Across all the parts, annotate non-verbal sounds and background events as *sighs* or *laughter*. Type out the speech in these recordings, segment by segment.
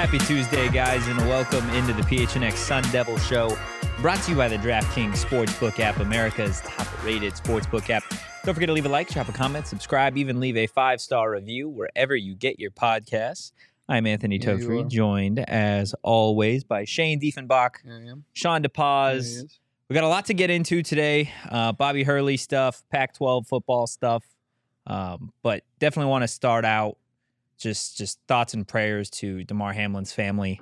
Happy Tuesday, guys, and welcome into the PHNX Sun Devil Show, brought to you by the DraftKings Sportsbook app, America's top-rated sportsbook app. Don't forget to leave a like, drop a comment, subscribe, even leave a five-star review wherever you get your podcasts. I'm Anthony Yeah, are. joined as always by Shane Diefenbach. Sean DePaz. We got a lot to get into today. Uh, Bobby Hurley stuff, Pac-12 football stuff, um, but definitely want to start out just just thoughts and prayers to Damar Hamlin's family,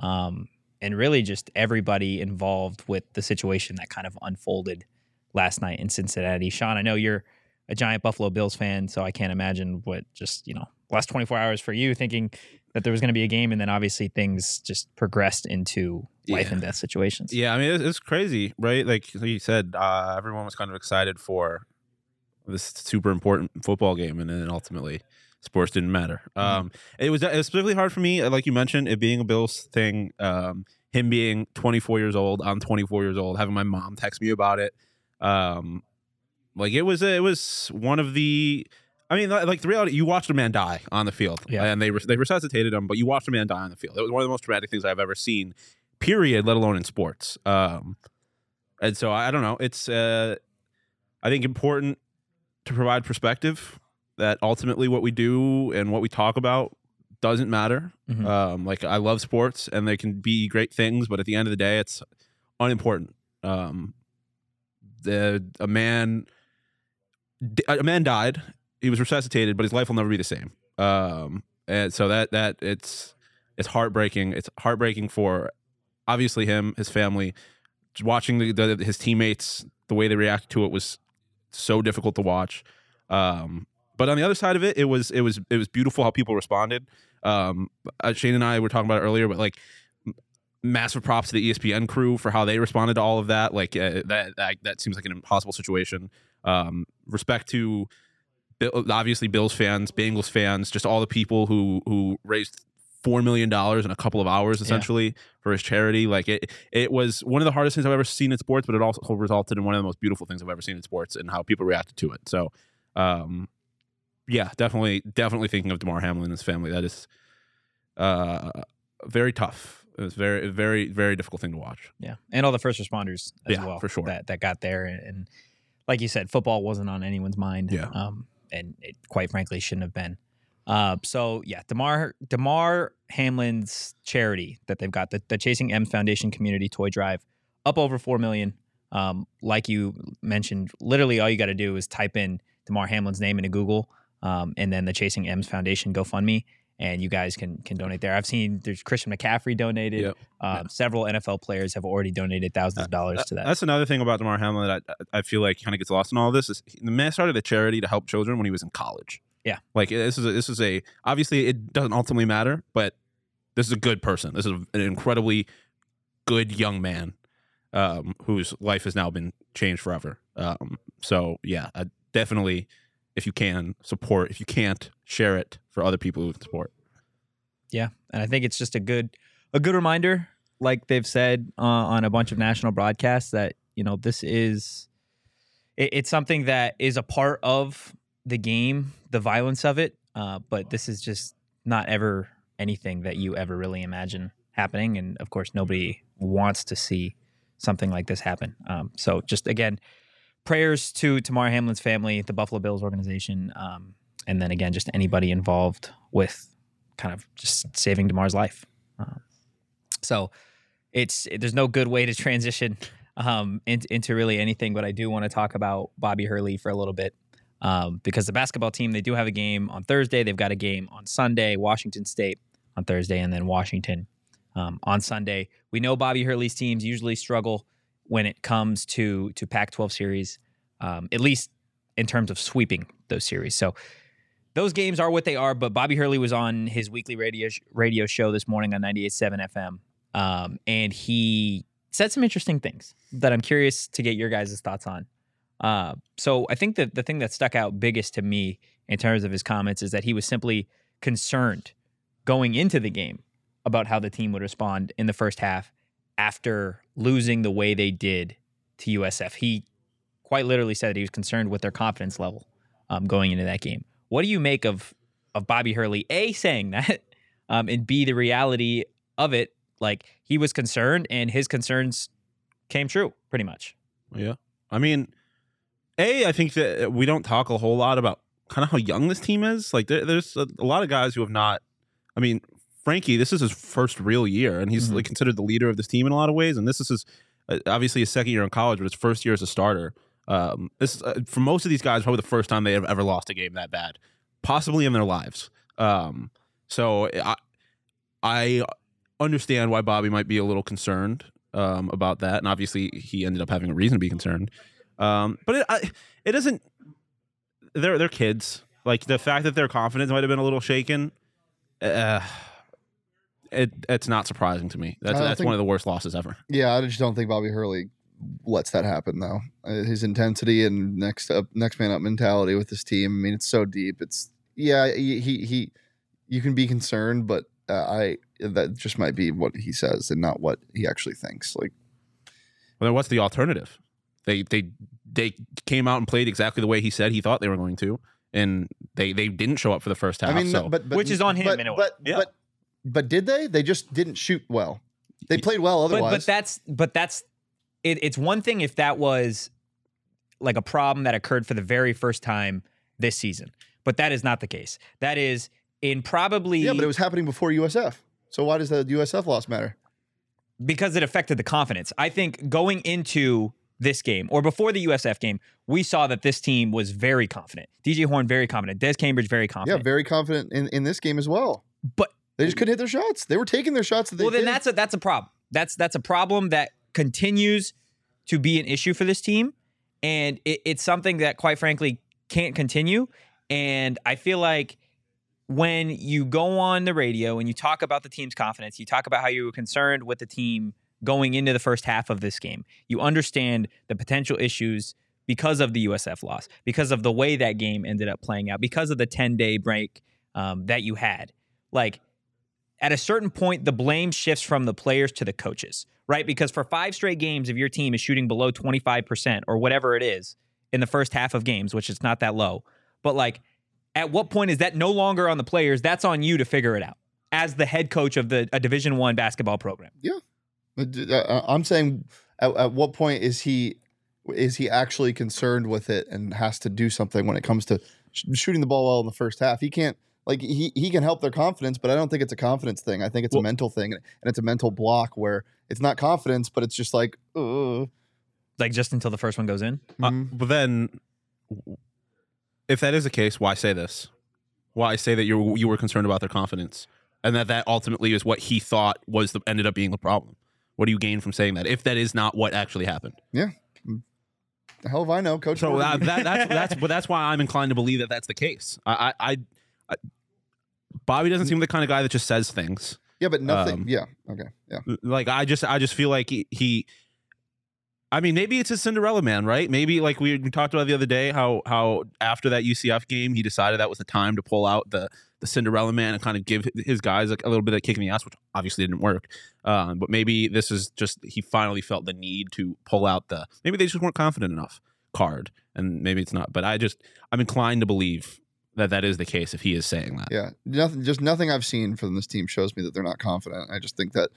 um, and really just everybody involved with the situation that kind of unfolded last night in Cincinnati. Sean, I know you're a giant Buffalo Bills fan, so I can't imagine what just you know last 24 hours for you thinking that there was going to be a game, and then obviously things just progressed into life Yeah. and death situations. Yeah, I mean it's, it's crazy, right? Like you said, uh, everyone was kind of excited for this super important football game, and then ultimately, sports didn't matter. Um, it was it was particularly hard for me, uh, like you mentioned, it being a Bills thing. Um, him being 24 years old, I'm 24 years old, having my mom text me about it. Um, like it was it was one of the. I mean, like the reality, you watched a man die on the field, Yeah. and they they resuscitated him, but you watched a man die on the field. It was one of the most traumatic things I've ever seen, period. Let alone in sports. Um, and so I don't know. It's uh, I think important to provide perspective that ultimately what we do and what we talk about doesn't matter. Mhm. Um, like I love sports and they can be great things, but at the end of the day, it's unimportant. Um, the a man, a man died. He was resuscitated, but his life will never be the same. Um, and so that that it's it's heartbreaking. It's heartbreaking for obviously him, his family. Just watching the, the his teammates, the way they reacted to it was so difficult to watch. Um, but on the other side of it, it was it was it was beautiful how people responded. Um, uh, Shane and I were talking about it earlier, but like massive props to the ESPN crew for how they responded to all of that. Like uh, that, that that seems like an impossible situation. Um, respect to obviously Bills fans, Bengals fans, just all the people who who raised four million dollars in a couple of hours essentially for his charity. Like it, it was one of the hardest things I've ever seen in sports, but it also resulted in one of the most beautiful things I've ever seen in sports and how people reacted to it. So, um, yeah, definitely, definitely thinking of Damar Hamlin and his family. That is, uh, very tough. It was very, very, very difficult thing to watch. Yeah, and all the first responders as Yeah, well for sure. that that got there, and, and like you said, football wasn't on anyone's mind. Yeah. um, and it quite frankly shouldn't have been. Uh, so yeah, Damar Damar Hamlin's charity that they've got the, the Chasing M Foundation Community Toy Drive up over four million. Um, like you mentioned, literally all you got to do is type in Damar Hamlin's name into Google, um, and then the Chasing M's Foundation GoFundMe, and you guys can can donate there. I've seen there's Christian McCaffrey donated. Yep. Um, Several NFL players have already donated thousands of dollars to that. That's another thing about Damar Hamlin that I, I feel like kind of gets lost in all this is the man started a charity to help children when he was in college. Yeah. like this is a, this is a obviously it doesn't ultimately matter, but this is a good person. This is an incredibly good young man um, whose life has now been changed forever. Um, so yeah, I definitely if you can support, if you can't share it for other people who can support. Yeah, and I think it's just a good a good reminder, like they've said uh, on a bunch of national broadcasts, that you know this is it, it's something that is a part of the game, the violence of it, uh, but this is just not ever anything that you ever really imagine happening, and of course, nobody wants to see something like this happen. Um, so just again, prayers to Damar Hamlin's family, the Buffalo Bills organization, um, and then again, just anybody involved with kind of just saving Damar's life. Um, so it's there's no good way to transition um, into, into really anything, but I do want to talk about Bobby Hurley for a little bit um, because the basketball team they do have a game on Thursday. They've got a game on Sunday, Washington State on Thursday, and then Washington um, on Sunday. We know Bobby Hurley's teams usually struggle when it comes to to Pac-12 series, um, at least in terms of sweeping those series. So those games are what they are. But Bobby Hurley was on his weekly radio radio show this morning on 98.7 FM, um, and he said some interesting things that I'm curious to get your guys' thoughts on. Uh, so I think that the thing that stuck out biggest to me in terms of his comments is that he was simply concerned going into the game about how the team would respond in the first half after losing the way they did to USF. He quite literally said that he was concerned with their confidence level um, going into that game. What do you make of of Bobby Hurley? A saying *laughs* that, um, and B the reality of it. Like he was concerned, and his concerns came true pretty much. Yeah, I mean, a I think that we don't talk a whole lot about kind of how young this team is. Like there, there's a, a lot of guys who have not. I mean, Frankie, this is his first real year, and he's Mhm. like considered the leader of this team in a lot of ways. And this is his uh, obviously his second year in college, but his first year as a starter. Um, this uh, for most of these guys, probably the first time they have ever lost a game that bad, possibly in their lives. Um, so I I understand why Bobby might be a little concerned um, about that, and obviously he ended up having a reason to be concerned. Um, but it I, it isn't. They're they're kids. Like the fact that their confidence might have been a little shaken. Uh, it it's not surprising to me. That's that's think- one of the worst losses ever. Yeah, I just don't think Bobby Hurley lets that happen though. Uh, His intensity and next up, next man up mentality with this team. I mean, it's so deep. It's yeah, he he, he you can be concerned, but uh, I that just might be what he says and not what he actually thinks. Like Well, then what's the alternative? They they they came out and played exactly the way he said he thought they were going to, and they they didn't show up for the first half. I mean, so but, but Which is on him But in a way. but, Yeah. but but did they? They just didn't shoot well. They played well otherwise. but that's but that's it, it's one thing if that was like a problem that occurred for the very first time this season, but that is not the case. That is in probably yeah, but it was happening before USF. So why does the USF loss matter? because it affected the confidence. I think going into this game or before the USF game, we saw that this team was very confident. DJ Horne very confident. Des Cambridge very confident. Yeah, very confident in, in this game as well. but They just couldn't hit their shots. They were taking their shots. That they well, then did. that's a that's a problem. That's that's a problem that continues to be an issue for this team, and it, it's something that, quite frankly, can't continue. And I feel like when you go on the radio and you talk about the team's confidence, you talk about how you were concerned with the team going into the first half of this game. You understand the potential issues because of the USF loss, because of the way that game ended up playing out, because of the 10 day break um, that you had. Like, at a certain point, the blame shifts from the players to the coaches, right? Because for five straight games, if your team is shooting below 25% or whatever it is in the first half of games, which is not that low, but like, at what point is that no longer on the players? That's on you to figure it out as the head coach of the a Division One basketball program. Yeah, uh, uh, I'm saying, at, at what point is he is he actually concerned with it and has to do something when it comes to sh- shooting the ball well in the first half? He can't. Like he he can help their confidence, but I don't think it's a confidence thing. I think it's Well- a mental thing, and it's a mental block where it's not confidence, but it's just like, uh, Like just until the first one goes in. Uh, mhm. but then, if that is the case, why say this? Why say that you you were concerned about their confidence, and that that ultimately is what he thought was the ended up being the problem? What do you gain from saying that? If that is not what actually happened, Yeah. the hell if I know, Coach. so that, that that's *laughs* that's but that's why I'm inclined to believe that that's the case. I I, I, I Bobby doesn't seem the kind of guy that just says things. yeah, but nothing. um, yeah, okay, yeah. like I just I just feel like he, he I mean maybe it's a Cinderella man, right? Maybe like we, we talked about the other day how how after that UCF game he decided that was the time to pull out the the Cinderella man and kind of give his guys like a little bit of kick in the ass, which obviously didn't work. Um, but maybe this is just he finally felt the need to pull out the maybe they just weren't confident enough card, and maybe it's not. But I just I'm inclined to believe that that is the case if he is saying that. Yeah, nothing. Just nothing I've seen from this team shows me that they're not confident. I just think that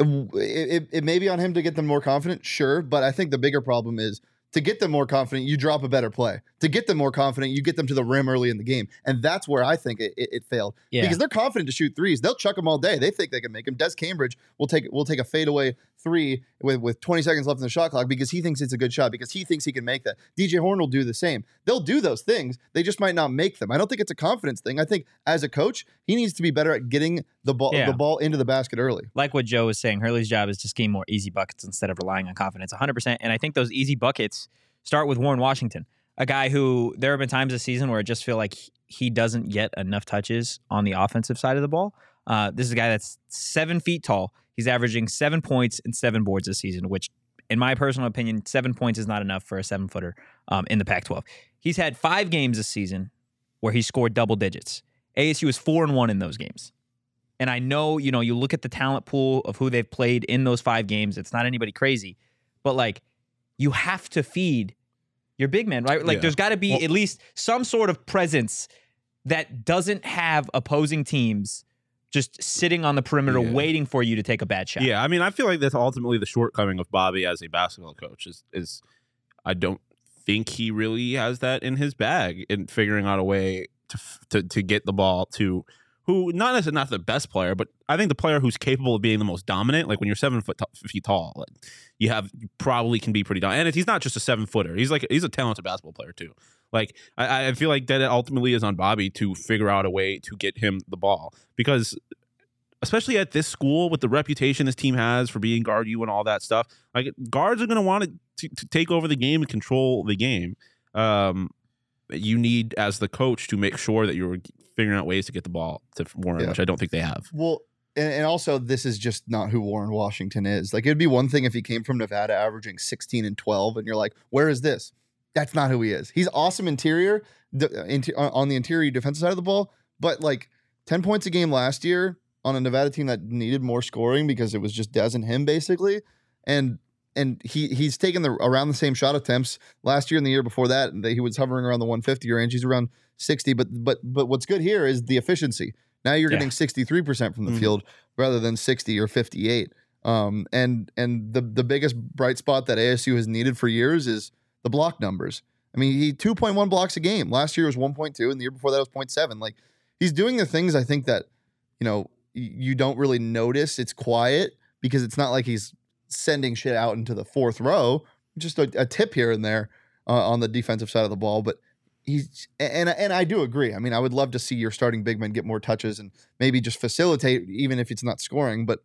uh, it, it, it may be on him to get them more confident, sure, but I think the bigger problem is to get them more confident, you drop a better play. To get them more confident, you get them to the rim early in the game, and that's where I think it, it, it failed Yeah. because they're confident to shoot threes. They'll chuck them all day. They think they can make them. Des Cambridge will take will take a fadeaway three with, with 20 seconds left in the shot clock because he thinks it's a good shot because he thinks he can make that. DJ Horne will do the same. They'll do those things. They just might not make them. I don't think it's a confidence thing. I think as a coach, he needs to be better at getting the ball Yeah. the ball into the basket early. like what Joe was saying, Hurley's job is to getting more easy buckets instead of relying on confidence 100%. And I think those easy buckets start with Warren Washington, a guy who there have been times this season where I just feel like he- he doesn't get enough touches on the offensive side of the ball. Uh, this is a guy that's seven feet tall. He's averaging seven points and seven boards this season, which, in my personal opinion, seven points is not enough for a seven footer um, in the Pac 12. He's had five games this season where he scored double digits. ASU is four and one in those games. And I know, you know, you look at the talent pool of who they've played in those five games, it's not anybody crazy, but like you have to feed your big man, right? Like Yeah. there's got to be Well- at least some sort of presence that doesn't have opposing teams just sitting on the perimeter Yeah. waiting for you to take a bad shot. Yeah, I mean, I feel like that's ultimately the shortcoming of Bobby as a basketball coach is is I don't think he really has that in his bag in figuring out a way to to, to get the ball to who not as not the best player, but I think the player who's capable of being the most dominant. Like when you're seven foot t- feet tall, like you have you probably can be pretty dominant. And he's not just a seven footer; he's like he's a talented basketball player too. Like I, I feel like that it ultimately is on Bobby to figure out a way to get him the ball because especially at this school with the reputation this team has for being guard you and all that stuff. Like guards are going to want to to take over the game and control the game. Um, you need as the coach to make sure that you're figuring out ways to get the ball to Warren, Yeah. which I don't think they have. Well, and, and also this is just not who Warren Washington is. Like it'd be one thing if he came from Nevada averaging 16 and 12 and you're like, "Where is this?" That's not who he is. He's awesome interior uh, on the interior defensive side of the ball, but like 10 points a game last year on a Nevada team that needed more scoring because it was just Des and him basically. And and he he's taken the around the same shot attempts last year and the year before that. and He was hovering around the 150 range. He's around 60. But but but what's good here is the efficiency. Now you're Yeah. getting 63% from the Mhm. field rather than 60 or 58. Um, and and the the biggest bright spot that ASU has needed for years is the block numbers. I mean, he 2.1 blocks a game. Last year was 1.2, and the year before that was 0.7. Like he's doing the things I think that you know you don't really notice. It's quiet because it's not like he's sending shit out into the fourth row. Just a, a tip here and there uh, on the defensive side of the ball, but he's and and I do agree. I mean, I would love to see your starting big men get more touches and maybe just facilitate, even if it's not scoring. But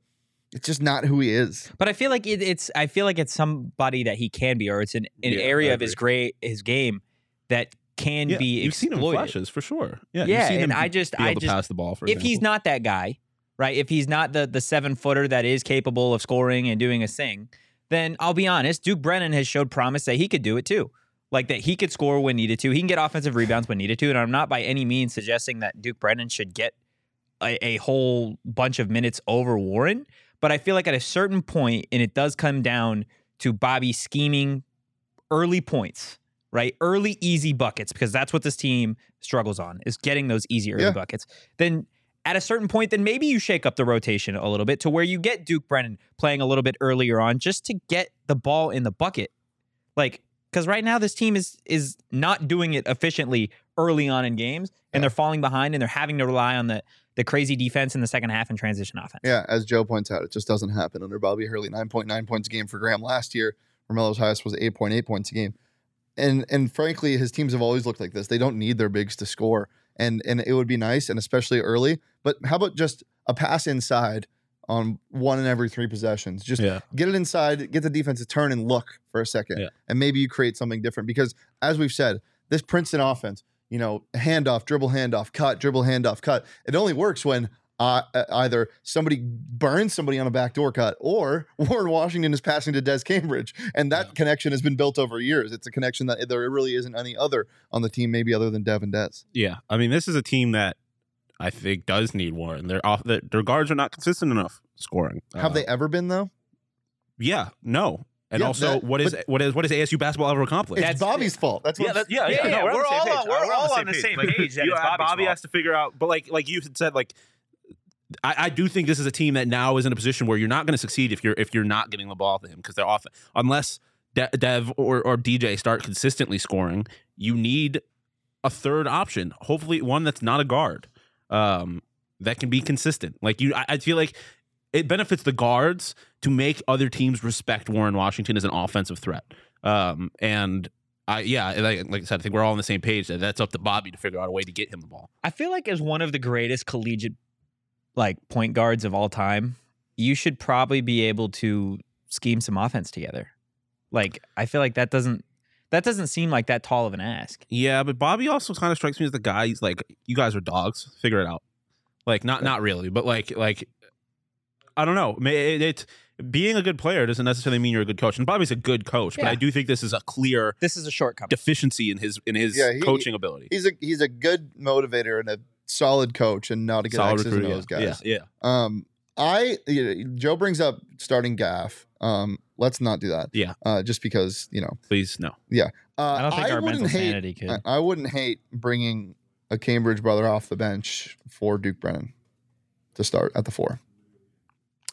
it's just not who he is. But I feel like it, it's I feel like it's somebody that he can be, or it's an, an Yeah, area of his great his game that can Yeah, be you've seen him flashes for sure. Yeah, Yeah, you've seen and him I just- be I just- pass the ball. For if he's not that guy, right? If he's not the the seven footer that is capable of scoring and doing a thing, then I'll be honest. Duke Brennan has showed promise that he could do it too. Like that he could score when needed to. He can get offensive rebounds when needed to. And I'm not by any means suggesting that Duke Brennan should get a, a whole bunch of minutes over Warren. But I feel like at a certain point, and it does come down to Bobby scheming early points, right? Early easy buckets, because that's what this team struggles on is getting those easy early Yeah. buckets. Then at a certain point, then maybe you shake up the rotation a little bit to where you get Duke Brennan playing a little bit earlier on just to get the ball in the bucket. Like, because right now this team is is not doing it efficiently early on in games, and Yeah. they're falling behind, and they're having to rely on the the crazy defense in the second half and transition offense. Yeah, as Joe points out, it just doesn't happen under Bobby Hurley. 9.9 points a game for Graham last year. Romello's highest was 8.8 points a game. And and frankly, his teams have always looked like this. They don't need their bigs to score. And and it would be nice, and especially early. But how about just a pass inside on one in every three possessions? Just yeah, get it inside, get the defense to turn and look for a second, Yeah. and maybe you create something different. Because as we've said, this Princeton offense, you know, handoff, dribble, handoff, cut, dribble, handoff, cut. It only works when uh, either somebody burns somebody on a backdoor cut, or *laughs* Warren Washington is passing to Des Cambridge, and that Yeah. connection has been built over years. It's a connection that there really isn't any other on the team, maybe other than Dev and Des. yeah. I mean, this is a team that I think does need Warren. Their off their, their guards are not consistent enough scoring. Have Uh, they ever been though? Yeah, no. And Yeah, also, that- what is what is what is ASU basketball ever accomplished? It's That's- Bobby's fault. That's what yeah, I'm yeah, Yeah, yeah, yeah, no, we're, we're on the all same on- page. we're We're all on the same Like, page that you- Bobby fault. has to figure out, but like like you said, like I, I do think this is a team that now is in a position where you're not going to succeed if you're if you're not getting the ball to him because they're off unless De- Dev or, or DJ start consistently scoring. You need a third option, hopefully one that's not a guard, um, that can be consistent. Like you, I, I feel like it benefits the guards to make other teams respect Warren Washington as an offensive threat. Um, and I, yeah, like, like I said, I think we're all on the same page. That that's up to Bobby to figure out a way to get him the ball. I feel like as one of the greatest collegiate like point guards of all time, you should probably be able to scheme some offense together. Like I feel like that doesn't that doesn't seem like that tall of an ask. Yeah, but Bobby also kind of strikes me as the guy. He's like, you guys are dogs. Figure it out. Like not not really, but like like I don't know. It, it, being a good player doesn't necessarily mean you're a good coach. And Bobby's a good coach, but I do think this is a clear This is a shortcoming. deficiency in his in his Yeah, he- coaching ability. He's a he's a good motivator and a solid coach, and not a good Solid X's and O's yeah. guys. Yeah, yeah. Um, I you know, Joe brings up starting Gaff. Um, let's not do that. Yeah. Uh, just because you know. Please no. Yeah. Uh, I don't think our wouldn't mental hate. sanity could. I, I wouldn't hate bringing a Cambridge brother off the bench for Duke Brennan to start at the four.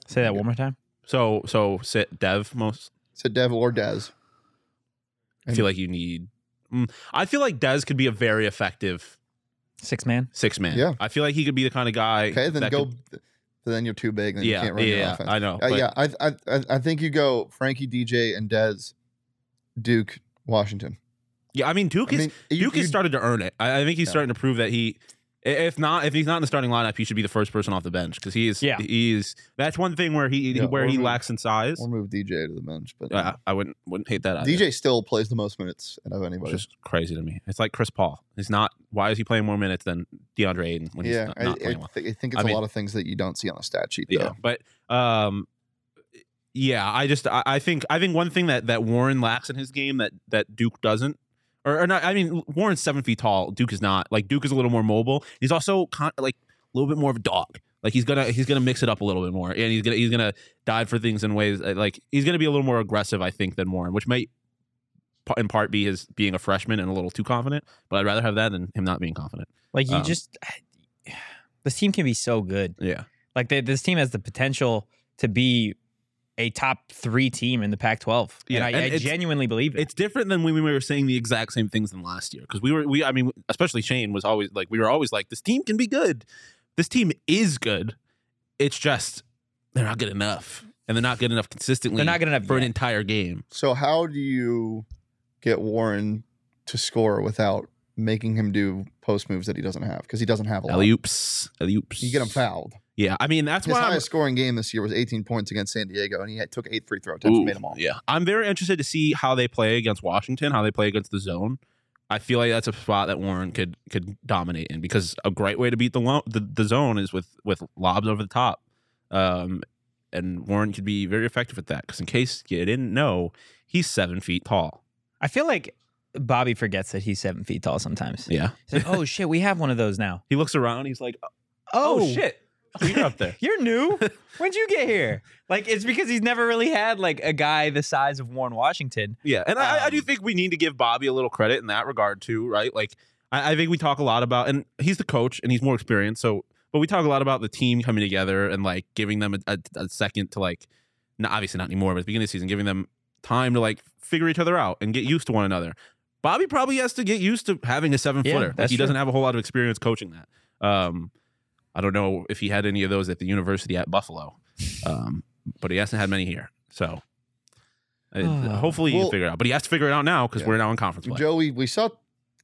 Say that one more time. So so sit Dev most. Sit Dev or Dez. I feel like you need. Mm, I feel like Dez could be a very effective Six man. six man. Yeah. I feel like he could be the kind of guy. Okay, then go. could- then you're too big. Then yeah, you can't run yeah, your yeah, offense. I know. Uh, but- yeah, I, I I I think you go Frankie, DJ, and Dez, Duke, Washington. yeah. I mean, Duke I is mean, you- Duke you- has started to earn it. I, I think he's Yeah. starting to prove that he, i- if not, if he's not in the starting lineup, he should be the first person off the bench because he is. Yeah. he is. That's one thing where he Yeah, where he move- lacks in size. We'll move DJ to the bench, but Uh, I wouldn't wouldn't hate that. Either. DJ still plays the most minutes out of It's anybody. just crazy to me. It's like Chris Paul. He's not. Why is he playing more minutes than DeAndre Ayton when yeah, he's not, I, not I, playing well? thi- I think it's I a mean- lot of things that you don't see on the stat sheet. Yeah, but um, yeah, I just I, I think I think one thing that that Warren lacks in his game that that Duke doesn't. Or, or not, I mean, Warren's seven feet tall. Duke is not. Like Duke is a little more mobile. He's also con- like a little bit more of a dog. Like he's gonna he's gonna mix it up a little bit more, and he's gonna he's gonna dive for things in ways uh, like he's gonna be a little more aggressive, I think, than Warren, which might in part be his being a freshman and a little too confident. But I'd rather have that than him not being confident. Like you Um, just, *sighs* this team can be so good. Yeah, Like they, this team has the potential to be a top three team in the Pac-12. Yeah, and I, and I it's- genuinely believe it. it's different than when we were saying the exact same things than last year because we were we I mean especially Shane was always like we were always like this team can be good. This team is good. It's just they're not good enough, and they're not good enough consistently. They're not good enough for an entire game. So how do you get Warren to score without making him do post moves that he doesn't have? Because he doesn't have a lot. Alley oops, alley oops. You get him fouled. Yeah, I mean that's His why I'm, scoring game this year was 18 points against San Diego, and he had, took eight free throw attempts Ooh, and made them all. Yeah, I'm very interested to see how they play against Washington, how they play against the zone. I feel like that's a spot that Warren could could dominate in because a great way to beat the lo- the, the zone is with with lobs over the top, um, and Warren could be very effective at that. Because in case you didn't know, he's seven feet tall. I feel like Bobby forgets that he's seven feet tall sometimes. Yeah, He's like, oh shit, we have one of those now. he looks around. He's like, oh, shit, oh, you're up there. *laughs* You're new. When'd you get here? Like it's because he's never really had like a guy the size of Warren Washington. Yeah, and I, I do Um, think we need to give Bobby a little credit in that regard too, right? Like I, I think we talk a lot about, and he's the coach and he's more experienced, so but we talk a lot about the team coming together and like giving them a, a, a second to like, not obviously not anymore, but at the beginning of the season, giving them time to like figure each other out and get used to one another. Bobby probably has to get used to having a seven Yeah, footer. like that's he doesn't have a whole lot of experience coaching that. Um, I don't know if he had any of those at the university at Buffalo, um, but he hasn't had many here. So uh, hopefully you Well- can figure it out. But he has to figure it out now because Yeah. we're now in conference play. Joey, we saw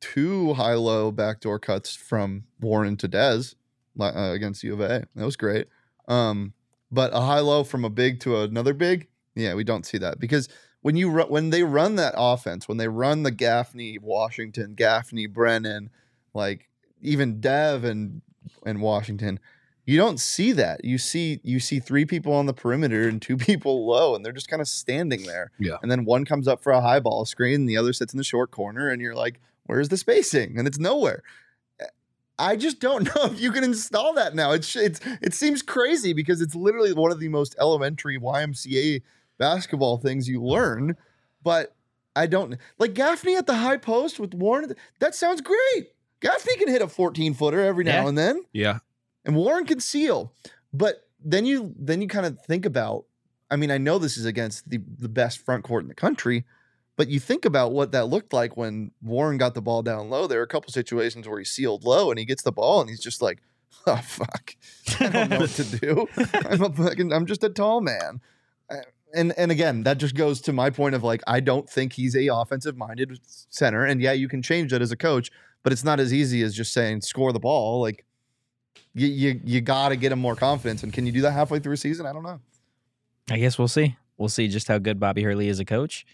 two high low backdoor cuts from Warren to Dez uh, against U of A. That was great. Um, but a high low from a big to another big, yeah, we don't see that because when you ru- when they run that offense, when they run the Gaffney, Washington, Gaffney, Brennan, like even Dev and and Washington, you don't see that. You see you see three people on the perimeter and two *laughs* people low, and they're just kind of standing there. Yeah. And then one comes up for a high ball screen, and the other sits in the short corner, and you're like, "Where's the spacing?" And it's nowhere. Eh, I just don't *laughs* know if you can install that now. It's it's it seems crazy because it's literally one of the most elementary YMCA basketball things you learn, but I don't like Gaffney at the high post with Warren. That sounds great. Gaffney can hit a 14 footer every now Yeah. and then Yeah. and Warren can seal. But then you then you kind of think about. I mean, I know this is against the the best front court in the country, but you think about what that looked like when Warren got the ball down low. There are a couple situations where he sealed low and he gets the ball and he's just like, *laughs* "Oh fuck, I don't know what to do. *laughs* I'm a fucking, I'm just a tall man." Uh, And and again, that just goes to my point of like, I don't think he's a offensive minded center. And yeah, you can change that as a coach, but it's not as easy as just saying score the ball. Like, you you, you got to get him more confidence. And can you do that halfway through a season? I don't know. I guess we'll see. We'll see just how good Bobby Hurley is a coach.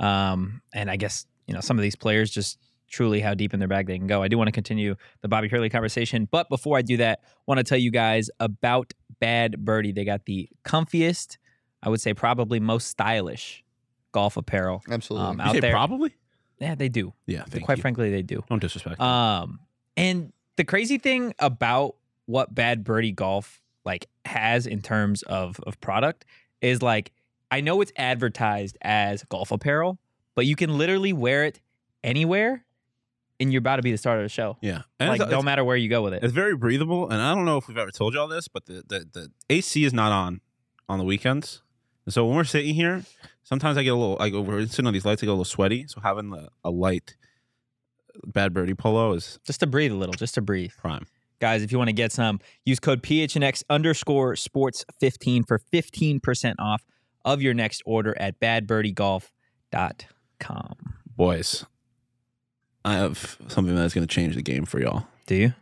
Um, and I guess, you know, some of these players just truly how deep in their bag they can go. I do want to continue the Bobby Hurley conversation. But before I do that, want to tell you guys about Bad Birdie. They got the comfiest, I would say probably most stylish golf apparel Absolutely. um, out there. probably? Yeah, they do. Yeah, Quite you. frankly, they do. Don't disrespect. Um, and the crazy thing about what Bad Birdie Golf like has in terms of of product is like I know it's advertised as golf apparel, but you can literally wear it anywhere, and you're about to be the star of the show. yeah, and like, don't matter where you go with it. it's very breathable. And I don't know if we've ever told you all this, but the, the the AC is not on on the weekends. And so when we're sitting here, sometimes I get a little like we're sitting on these lights, I get a little sweaty. So having the, a light Bad Birdie polo is Just to breathe a little, just to breathe. prime. Guys, if you want to get some, use code PHNX underscore sports 15 for 15% off of your next order at badbirdiegolf.com. Boys, I have something that's going to change the game for y'all. Do you?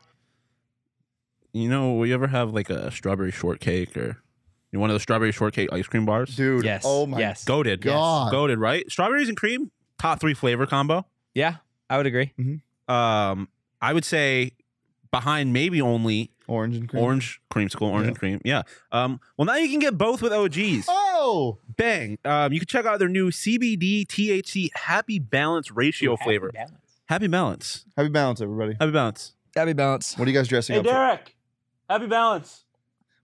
You know, will you ever have like a strawberry shortcake or you one of those strawberry shortcake ice cream bars? Dude. Yes. Oh my yes. Goaded. God. Goaded, right? Strawberries and cream, top three flavor combo. Yeah, I would agree. Um, I would say behind maybe only Orange and cream. orange creamsicle, orange and cream. Yeah. Um, well, now you can get both with OGs. Oh, Bang. Um, you can check out their new CBD THC Happy Balance ratio flavor. Happy Balance. happy balance, everybody. Happy Balance. Happy balance. What are you guys dressing up? For? Derek. Happy Balance.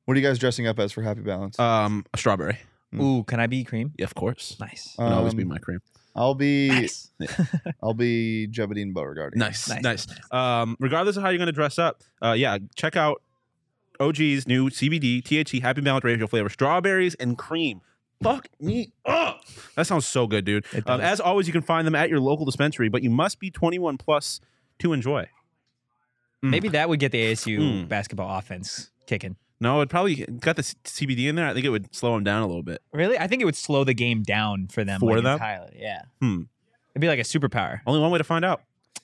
What are you guys dressing up as for happy balance? Um, a strawberry. Ooh, can I be cream? Yeah, of course. Nice. Can always be Um, my cream. I'll be nice. *laughs* I'll be Jebediah Beauregard. Nice, Nice, nice. nice, Um, regardless of how you're going to dress up, uh, yeah, check out OG's new CBD THC Happy Balance ratio flavor, strawberries and cream. Fuck me up. That sounds so good, dude. It Um, does. as always, you can find them at your local dispensary, but you must be 21 plus to enjoy. Mm. Maybe that would get the ASU Mm. basketball offense kicking. No, it probably got the CBD in there. I think it would slow them down a little bit. Really? I think it would slow the game down for them. For like, them? entirely. Yeah. Hmm. It'd be like a superpower. Only one way to find out.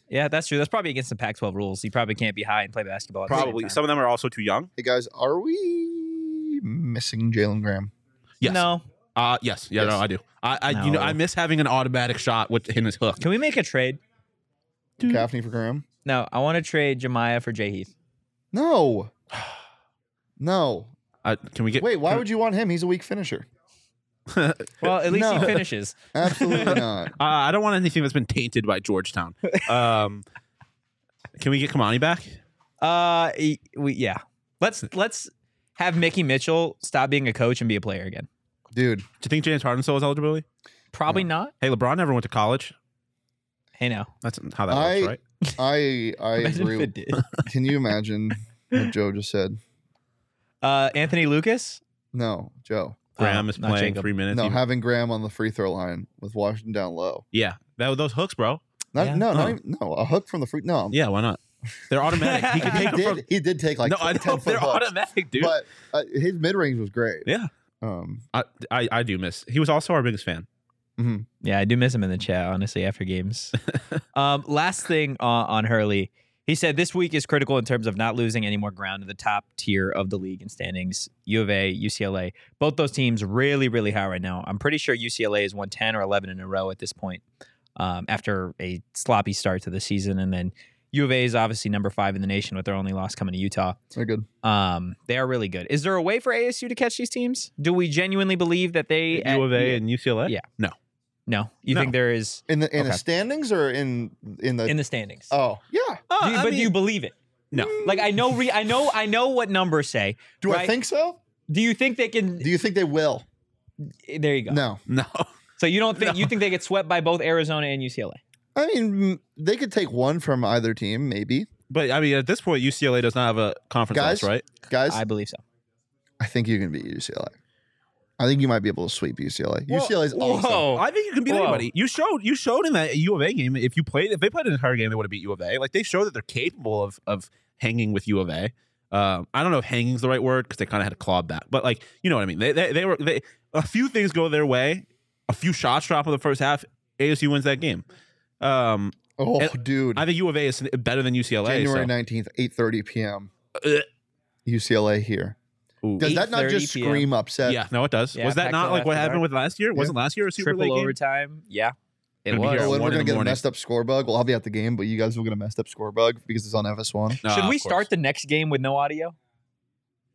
Yeah, that's true. That's probably against the Pac-12 rules. You probably can't be high and play basketball. At the same Probably. time. Some of them are also too young. Hey guys, are we missing Jalen Graham? Yes. No. Uh, yes. Yeah, Yes. no, I do. I, I you know, I miss having an automatic shot with in his hook. Can we make a trade? Dude. Gaffney for Graham? No, I want to trade Jamiya for Jay Heath. No. *sighs* *sighs* *sighs* No. Uh, can we get? Wait, why would you want him? He's a weak finisher. *laughs* Well, at least he finishes. *laughs* Absolutely not. *laughs* Uh, I don't want anything that's been tainted by Georgetown. Um, can we get Kimani back? Uh, he- we, yeah. Let's let's have Mickey Mitchell stop being a coach and be a player again. Dude, Do you think James Harden still has eligibility? Probably not. Hey, LeBron never went to college. Hey, now. That's how that I- works, right? I I Imagine agree. if with- it did. Can you imagine what Joe just said? Uh, Anthony Lucas. No, Joe. Graham Oh, is not playing Jacob. three minutes. No, even- having Graham on the free throw line with Washington down low. yeah, that those hooks, bro. Not, Yeah. No, not Oh. even, no, a hook from the free. No, Yeah, why not? They're automatic. He *laughs* can he take them did. from. He did take like no, I 10 know foot they're hooks, automatic, dude. but uh, his mid range was great. yeah, Um, I, I I do miss. He was also our biggest fan. Yeah, I do miss him in the chat, honestly, after games. *laughs* um, last thing on, on Hurley. He said this week is critical in terms of not losing any more ground in the top tier of the league in standings. U of A, UCLA, both those teams really, really high right now. I'm pretty sure UCLA has won 10 or 11 in a row at this point um, after a sloppy start to the season. And then U of A is obviously number five in the nation with their only loss coming to Utah. they're good. Um, they are really good. Is there a way for ASU to catch these teams? Do we genuinely believe that they U of A and UCLA. Yeah. no. No, you No. think there is In the in the Okay. standings or in in the, in the standings? oh yeah. Do you- but do you believe it? no. Like I know, re- I know, I know what numbers say. Do I right? think so? Do you think they can? Do you think they will? there you go. No. No. So you don't think No. you think they get swept by both Arizona and UCLA? I mean, mm, they could take one from either team, maybe. But I mean, at this point, UCLA does not have a conference Guys? loss, right? Guys, I believe so. I think you can beat UCLA. I think you might be able to sweep UCLA. Well, UCLA's awesome. whoa. I think you can beat Whoa. anybody. You showed you showed in that U of A game. If you played, if they played an entire game, they would have beat U of A. Like they show that they're capable of of hanging with U of A. Um, I don't know if hanging's the right word because they kind of had a claw back, but like you know what I mean. They they, they were they a few things go their way, a few shots drop in the first half. ASU wins that game. Um, Oh, And dude. I think U of A is better than UCLA. January so. nineteenth, eight thirty p.m. Ugh. UCLA here. Ooh. Does that not just PM. scream upset? Yeah, no, it does. Yeah, was that not like what happened dark. with last year? Wasn't last year a Super Triple late game? overtime. Yeah, it Gonna was. here and we're gonna the get a messed up score bug. Well, I'll be at the game, but you guys will get a messed up score bug because it's on FS1. No, Should we start the next game with no audio?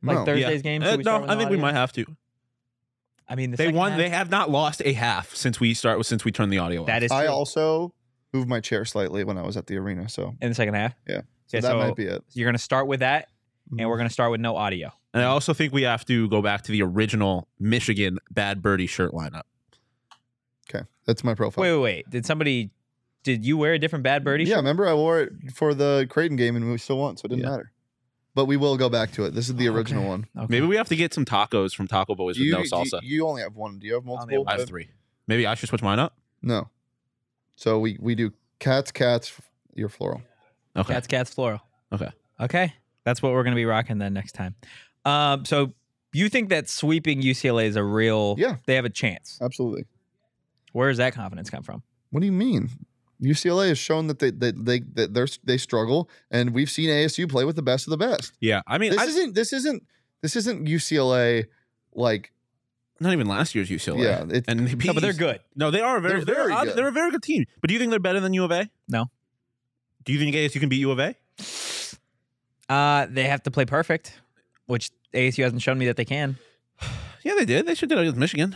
Like No. Thursday's Yeah. game? Uh, we no, start I think we might have to. I mean, the They won. half- They have not lost a half since we start. Since we turned the audio. That off. is I also moved my chair slightly when I was at the arena, so in the second half. Yeah. so Yeah, that so might be it. You're gonna start with that, and we're gonna start with no audio. And I also think we have to go back to the original Michigan Bad Birdie shirt lineup. Okay, that's my profile. Wait, wait, wait. Did somebody? Did you wear a different Bad Birdie? yeah, shirt? remember I wore it for the Creighton game and we still won, so it didn't Yeah. matter. But we will go back to it. This is the original Okay. one. Okay. Maybe we have to get some tacos from Taco Boys with no salsa. You, only have one. Do you have only have multiple? I have three. Maybe I should switch mine up. No. So we we do cats, cats. Your floral. Okay. Cats, cats, floral. Okay. Okay, that's what we're gonna be rocking then next time. Um, so you think that sweeping UCLA is a real? Yeah. They have a chance. Absolutely. Where does that confidence come from? What do you mean? UCLA has shown that they that they that they're they struggle, and we've seen ASU play with the best of the best. Yeah. I mean, This I, isn't this isn't this isn't UCLA like not even last year's UCLA. yeah. It, And they No, but they're good. No, they are very, They're they're, very good. they're a very good team. But do you think they're better than U of A? No. Do you think ASU can beat U of A? Uh, they have to play perfect, which ASU hasn't shown me that they can. *sighs* Yeah, they did. They should do it against Michigan.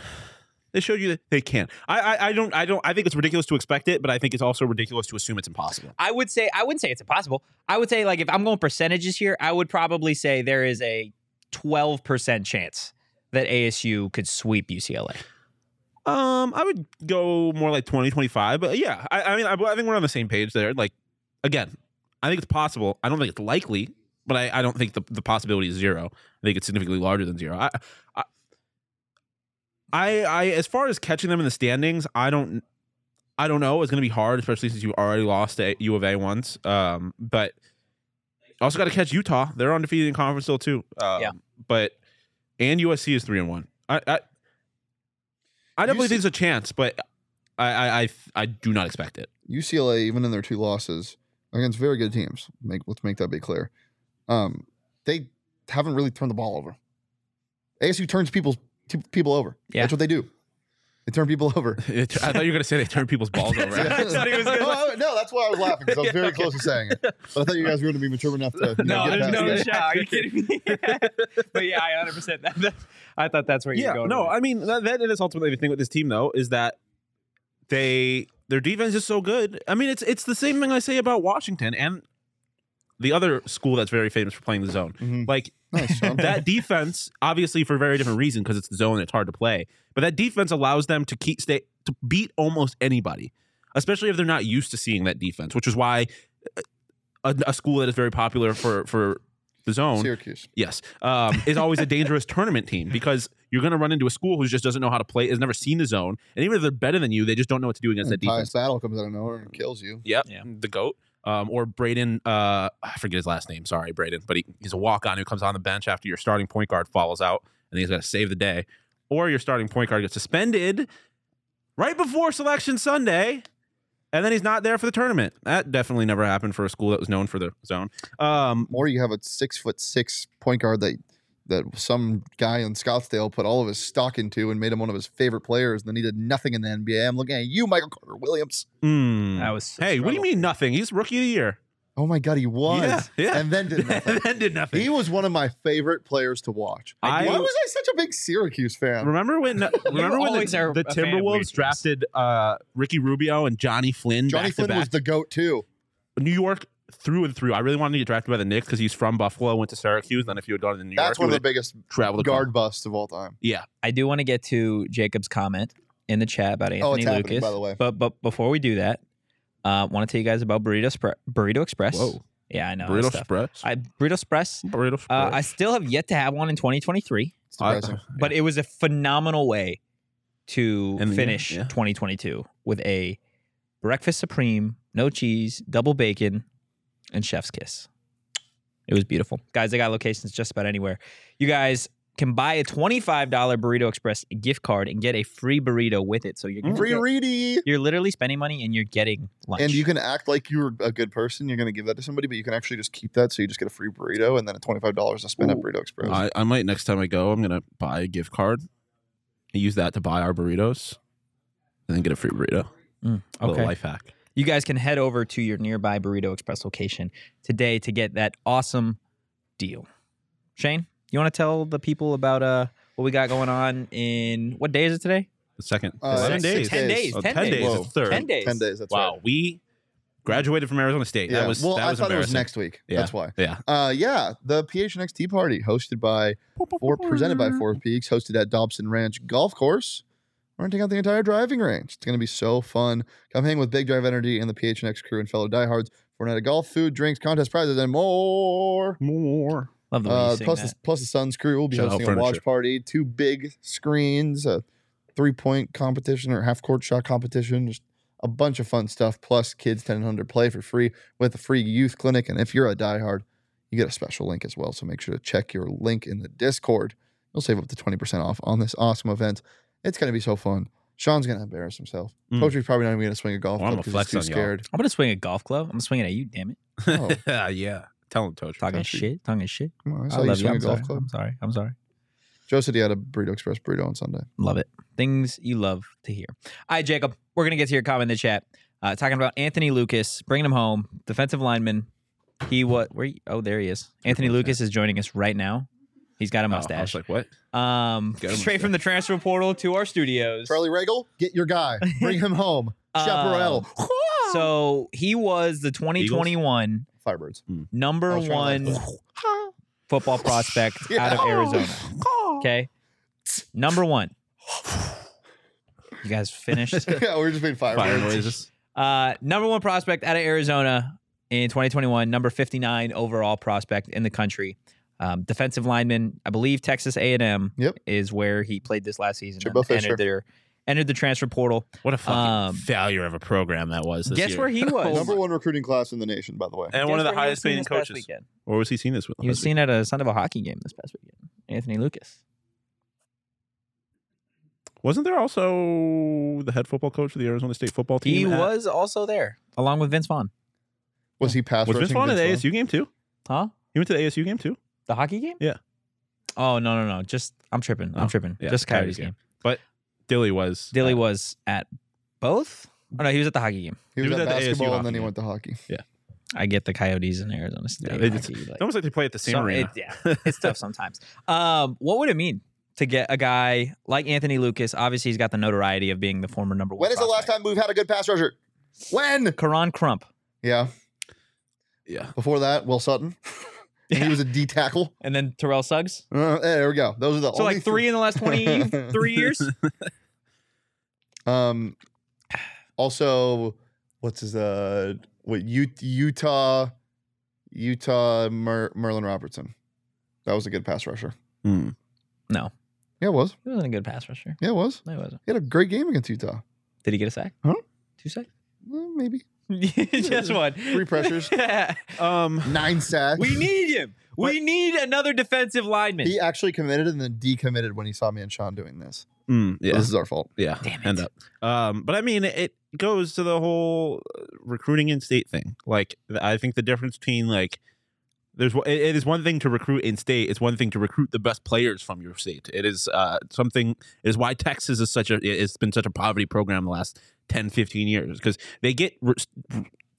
They showed you that they can. I, I, I don't, I don't. I think it's ridiculous to expect it, but I think it's also ridiculous to assume it's impossible. I would say I wouldn't say it's impossible. I would say like if I'm going percentages here, I would probably say there is a 12% chance that ASU could sweep UCLA. Um, I would go more like 20, 25. But yeah, I, I mean, I, I think we're on the same page there. Like, again, I think it's possible. I don't think it's likely, but I, I don't think the, the possibility is zero. I think it's significantly larger than zero. I, I, I, I, as far as catching them in the standings, I don't, I don't know. It's going to be hard, especially since you already lost at U of A once. Um, but also got to catch Utah. They're undefeated in conference still too. Um, Yeah. But and USC is three and one. I, I, I definitely UC think there's a chance, but I, I, I, I do not expect it. UCLA, even in their two losses against very good teams, make let's make that be clear. Um, they haven't really turned the ball over. ASU turns people's t- people over. Yeah. that's what they do. They turn people *laughs* over. *laughs* I thought you were gonna say they turn people's balls over. *laughs* I thought he was gonna- Oh, no, that's why I was laughing because I was very close to saying it. But I thought you guys were going to be mature enough to you know, No, get there's past no that. shot. Are you kidding me? but yeah, I 100%. That, that- I thought that's where you're yeah, going. no. I mean that, that is ultimately the thing with this team though is that they their defense is so good. I mean, it's it's the same thing I say about Washington and the other school that's very famous for playing the zone. Mhm. Like Nice, *laughs* that defense, obviously for a very different reason because it's the zone, it's hard to play. But that defense allows them to keep stay to beat almost anybody, especially if they're not used to seeing that defense. Which is why a, a school that is very popular for for the zone Syracuse. Yes, um, is always a dangerous *laughs* tournament team because you're going to run into a school who just doesn't know how to play, has never seen the zone, and even if they're better than you, they just don't know what to do against And that defense. Battle comes out of nowhere and kills you. Yep, Yeah. the goat. Um, or Braden, uh, I forget his last name. Sorry, Braden, but he, he's a walk on who comes on the bench after your starting point guard falls out, and he's got to save the day. Or your starting point guard gets suspended right before selection Sunday, and then he's not there for the tournament. That definitely never happened for a school that was known for the zone. Um, Or you have a six foot six point guard that that some guy in Scottsdale put all of his stock into and made him one of his favorite players. And then he did nothing in the NBA. I'm looking at you, Michael Carter Williams. hmm. That was. a Hey, what do you mean nothing? He's rookie of the year. Oh my god, he was. Yeah, yeah. And then did *laughs* nothing. and then did nothing. he was one of my favorite players to watch. I- Why was I such a big Syracuse fan? remember when *laughs* remember when the, the a fan of weird Timberwolves drafted uh, Ricky Rubio and Johnny Flynn Johnny back Flynn to back? was the goat too. New York through and through. I really wanted to get drafted by the Knicks because he's from Buffalo, went to Syracuse. Then if you had gone to New York, That's one of the biggest travel guard busts of all time. Yeah, I do want to get to Jacob's comment in the chat about Anthony Oh, it's happening, Lucas. by the way. But but before we do that, uh, want to tell you guys about Burrito Spre- Burrito Express. Whoa. Yeah, I know. burrito express. I Burrito Express. burrito Uh. I still have yet to have one in 2023. I- depressing. But it was a phenomenal way to End the year, finish yeah. 2022 with a breakfast supreme, no cheese, double bacon, and chef's kiss. It was beautiful. Guys, they got locations just about anywhere. You guys can buy a $25 Burrito Express gift card and get a free burrito with it. So you're gonna Free get- reedy. you're literally spending money and you're getting lunch. And you can act like you're a good person. You're going to give that to somebody, but you can actually just keep that. So you just get a free burrito and then a $25 to spend at Ooh. Burrito Express. I, I might next time I go, I'm gonna buy a gift card, and use that to buy our burritos, and then get a free burrito. Mm, A little okay. life hack. You guys can head over to your nearby Burrito Express location today to get that awesome deal. Shane, you want to tell the people about uh what we got going on in what day is it today? The second Uh, eleven six days. Ten days. Oh, ten 10 days. days. Whoa. It's third. Ten days. 10 days. That's wow, right. we graduated from Arizona State. Yeah. That was well, that I was thought it was next week. Yeah. That's why. Yeah. Uh, yeah, the PHNX Tea Party hosted by or presented by Four Peaks, hosted at Dobson Ranch Golf Course. Renting out the entire driving range. It's going to be so fun. Come hang with Big Drive Energy and the PHNX crew and fellow diehards for a night of golf, food, drinks, contest prizes, and more. More. Love the way Uh, plus, that. the, plus the Suns crew will be Shout hosting a watch party, two big screens, a three point competition or half court shot competition, just a bunch of fun stuff. Plus, kids 10 and under play for free with a free youth clinic. And if you're a diehard, you get a special link as well. So make sure to check your link in the Discord. You'll save up to 20% off on this awesome event. It's going to be so fun. Sean's going to embarrass himself. Mm. Poetry's probably not even going to swing a golf Well, I'm club because he's too on y'all. scared. I'm gonna swing a golf club. I'm gonna swing it at you. Damn it! *laughs* Oh. *laughs* yeah. Tell him, Toach. Talking Don't you- shit. Talking shit. Come on, I I, love you. swing a I'm golf sorry. club. I'm sorry. I'm sorry. Joe said he had a Burrito Express burrito on Sunday. Love it. Things you love to hear. All right, Jacob, we're going to get to your comment in the chat. Uh, talking about Anthony Lucas, bringing him home, defensive lineman. He what? Where? you- oh, there he is. Anthony Lucas is joining us right now. He's got a Oh, I was mustache. like, what? um, straight from the transfer portal to our studios. Charlie Regal, get your guy. Bring him home. *laughs* Chaparral. So he was the 2021 Firebirds. number I was trying to one like *laughs* football prospect *laughs* Yeah. out of Arizona. Okay, number one. You guys finished? yeah, we're just being Fire firebirds. noises. Uh, number one prospect out of Arizona in 2021, number 59 overall prospect in the country. Um, defensive lineman, I believe Texas A&M Yep. is where he played this last season. Jimbo and entered, their, entered the transfer portal. What a fucking Um, failure of a program that was. This Guess year. where he *laughs* was? Number one recruiting class in the nation, by the way. and one of the highest was seen paying coaches. weekend? Or was he seen this? With? He was seen at a Sun Devil hockey game this past weekend. Anthony Lucas. Wasn't there also the head football coach of the Arizona State football team? He at- was also there along with Vince Vaughn. Was he pass Was Vince Vaughn at the ASU game too? Huh? He went to the ASU game too. The hockey game? Yeah. Oh no no no! Just I'm tripping. I'm Oh, tripping. yeah, Just Coyotes Coyotes game. game. But Dilly was. Dilly uh, was at both. Oh no, he was at the hockey game. He was He was at at the ASU basketball and hockey then he game. went to hockey. Yeah. I get the Coyotes in Arizona State. Yeah, they just- hockey, like- It's almost like they play at the same so- arena. it- yeah, it's tough *laughs* sometimes. Um, what would it mean to get a guy like Anthony Lucas? Obviously, he's got the notoriety of being the former number one. When is the last time we've had a good pass rusher? When? Karan Crump, Yeah. yeah. Before that, Will Sutton. *laughs* And he was a D tackle. and then Terrell Suggs? Uh, there we go. Those are the So only like three in the last *laughs* twenty-three years. *laughs* Um, also, what's his uh, what U- Utah, Utah Mer- Merlin Robertson. That was a good pass rusher. Hmm. No, Yeah, it was. he wasn't a good pass rusher. Yeah, it was. No, he wasn't. He had a great game against Utah. Did he get a sack? Huh? Two sacks? Eh, maybe *laughs* Just one. Three pressures. *laughs* Um. nine sacks. we need him. We need another defensive lineman. He actually committed and then decommitted when he saw me and Sean doing this. mm, yeah. This is our fault. Yeah. Damn it. End up. Um. But I mean, it goes to the whole uh, recruiting in state thing. Like, I think the difference between like. There's it it is one thing to recruit in state. It's one thing to recruit the best players from your state. It is uh, something. It is why Texas is such a. It's been such a poverty program the last 10, 15 years because they get re-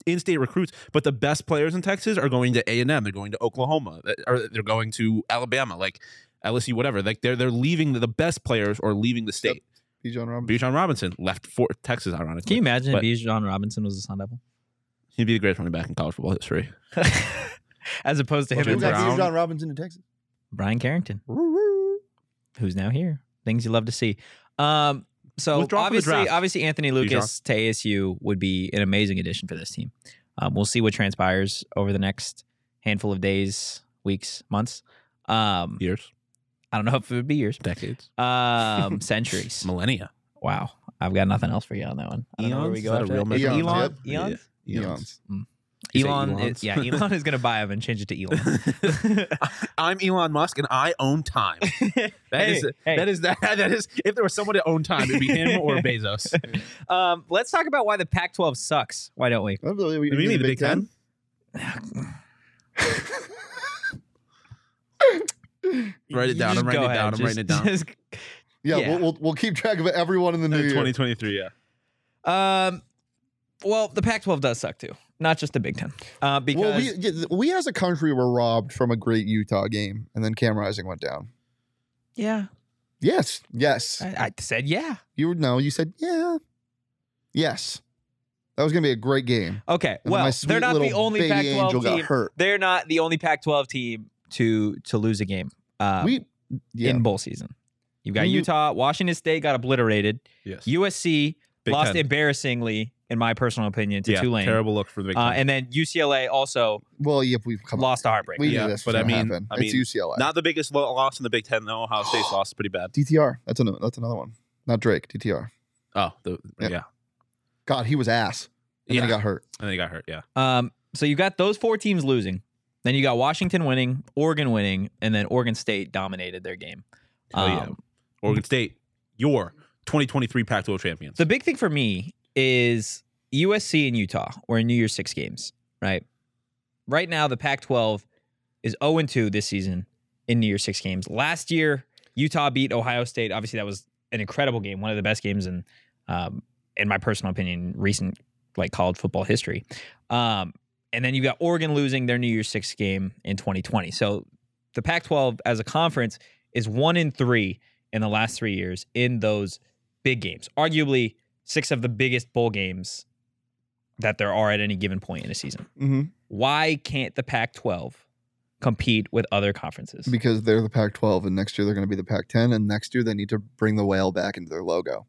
in-state recruits, but the best players in Texas are going to A and M. They're going to Oklahoma, or they're going to Alabama, like LSU, whatever. Like they're they're leaving the best players or leaving the state. Bijan Robinson. Bijan Robinson left for Texas, ironically. Can you imagine But- if Bijan Robinson was a Sun Devil? He'd be the greatest running back in college football history. *laughs* *laughs* *laughs* As opposed to him Jim and Who's that Brown. Robinson in Texas? Brian Carrington, who's now here. Things you love to see. Um, so Withdraw from obviously, obviously Anthony Lucas to ASU would be an amazing addition for this team. Um, we'll see what transpires over the next handful of days, weeks, months. Um, Years. I don't know if it would be years. Decades. Um, *laughs* centuries. Millennia. Wow. I've got nothing else for you on that one. I don't know where we go Is that a real that. measure? Elon? Yep. Eons? Eons. You say Elon, Elons? is, yeah, *laughs* Elon is going to buy him and change it to Elon. *laughs* I'm Elon Musk and I own time. *laughs* That Hey, is hey. that is that that is if there was someone to own time, it'd be him or Bezos. um, let's talk about why the Pac-12 sucks. Why don't we? I believe we, we need the Big Ten? Write it down. I'm writing it down. ahead. I'm writing it down. just- Yeah, Yeah. We'll, we'll we'll keep track of everyone in the new year. 2023, yeah. Um, well, the Pac-12 does suck too, not just the Big Ten. Uh, because Well, we yeah, we as a country were robbed from a great Utah game, and then Cam Rising went down. yeah, Yes, yes. I, I said yeah. You were no. You said yeah. Yes, that was gonna be a great game. Okay, And well, they're not the only Pac-12 angel got team. hurt. They're not the only Pac-12 team to to lose a game. Um, we yeah. in bowl season. You've got When you- Utah, Washington State got obliterated. Yes. USC Big lost Ten. embarrassingly, in my personal opinion, to yeah, Tulane. terrible look for the Big Uh, Ten. and then UCLA also well, yeah, we've come lost a heartbreak. We Yeah, knew this but was I gonna mean- happen. I it's UCLA. Not the biggest loss in the Big Ten though. Ohio State's *gasps* loss is pretty bad. DTR. That's another. That's another one. Not Drake. DTR. Oh, the, Yeah. yeah. God, he was ass. And Yeah. then he got hurt. And then he got hurt. Yeah. Um, so you got those four teams losing. Then you got Washington winning, Oregon winning, and then Oregon State dominated their game. Hell yeah. Um, Oregon State, your 2023 Pac-12 champions. The big thing for me is USC and Utah were in New Year's Six games, right? Right now, the Pac 12 is 0 2 this season in New Year's Six games. Last year, Utah beat Ohio State. Obviously, that was an incredible game, one of the best games in, um, in my personal opinion, recent like college football history. Um, and then you got Oregon losing their New Year's Six game in 2020. So the Pac 12 as a conference is one in three in the last three years in those big games. Arguably six of the biggest bowl games that there are at any given point in a season. Mm-hmm. Why can't the Pac 12 compete with other conferences? Because they're the Pac-12, and next year they're going to be the Pac-10, and next year they need to bring the whale back into their logo.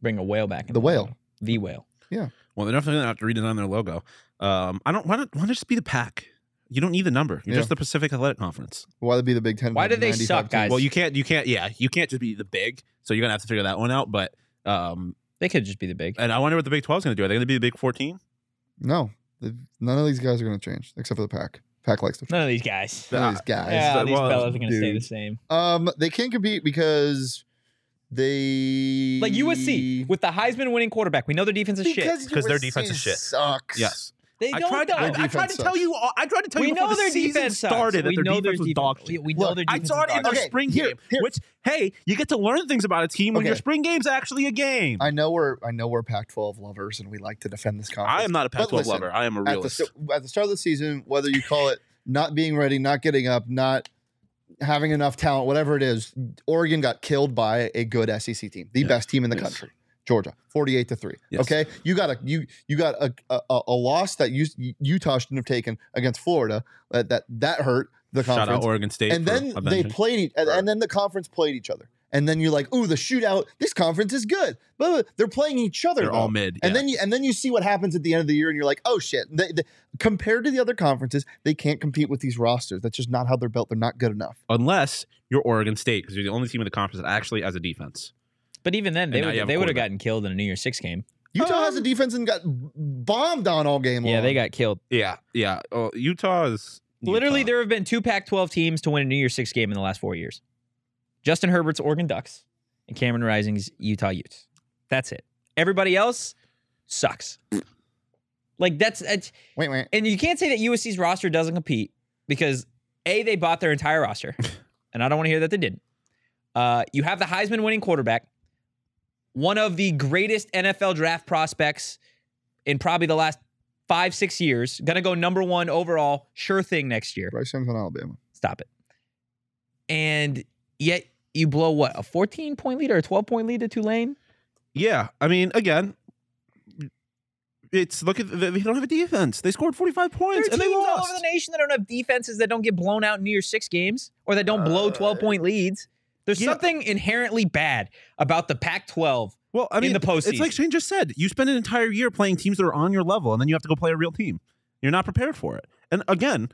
Bring a whale back. in The whale. logo. The whale. Yeah. Well, they're definitely going to have to redesign their logo. Um, I don't why not why not just be the Pac? You don't need the number. You're Yeah. just the Pacific Athletic Conference. Why they be the Big Ten? Why with do they suck, teams? guys? Well, you can't you can't yeah, you can't just be the big. So you're going to have to figure that one out, but um They could just be the big. and I wonder what the Big 12 is going to do. Are they going to be the Big 14? No, none of these guys are going to change except for the Pack. Pac likes to. change. None of these guys. None of these guys. Yeah, but- these well, fellas are going to stay the same. Um, they can't compete because they Like USC with the Heisman winning quarterback. We know their defense is shit. Because their defense is shit. Sucks. Yes. They I don't tried, to. I, I tried to tell you all, I tried to tell we you know the their season defense sucks. started that we their know defense their was defense. dog We, shit. we know Look, their I saw it in their. Okay, spring here- game, here- which hey, you get to learn things about a team when your Okay. spring game's actually a game. I, I know we're I know we're Pac-12 lovers and we like to defend this conference. I am not a Pac-12 listen, lover. I am a at the, realist. at the start of the season, whether you call it not being ready, not getting up, not having enough talent, whatever it is, Oregon got killed by a good SEC team, the Yeah. best team in the Yes. country. Georgia, forty-eight to three. Yes. Okay, you got a you you got a a, a loss that you, Utah shouldn't have taken against Florida. That that, that hurt the Shout conference. out Oregon State. and then they played and, and then the conference played each other. And then you're like, ooh, the shootout. This conference is good, but they're playing each other. They're though. all mid. And then you and then you see what happens at the end of the year, and you're like, oh shit. They, they- compared to the other conferences, they can't compete with these rosters. That's just not how they're built. They're not good enough. unless you're Oregon State, because you're the only team in the conference that actually has a defense. But even then, they would, have they would have gotten killed in a New Year's Six game. Utah has a Um, defense and got bombed on all game long. Yeah, they got killed. Yeah, yeah. Oh, Utah is Literally, Utah. there have been two Pac-12 teams to win a New Year's Six game in the last four years. Justin Herbert's Oregon Ducks and Cameron Rising's Utah Utes. That's it. Everybody else sucks. Like that's, that's Wait, wait. and you can't say that USC's roster doesn't compete because a they bought their entire roster, *laughs* and I don't want to hear that they didn't. Uh, you have the Heisman winning quarterback, one of the greatest NFL draft prospects in probably the last five six years. Gonna go number one overall, sure thing next year. Bryce Young's on Alabama. Stop it. And yet you blow what a 14 point lead or a 12 point lead to Tulane. Yeah, I mean, again, it's look at they don't have a defense. They scored 45 There points are and they teams all over the nation that don't have defenses that don't get blown out in New Year's Six games or that don't blow uh, 12 point leads. There's yeah. something inherently bad about the Pac 12. well, I in mean, the post. it's like. Shane just said. You spend an entire year playing teams that are on your level, and then you have to go play a real team. You're not prepared for it. And again,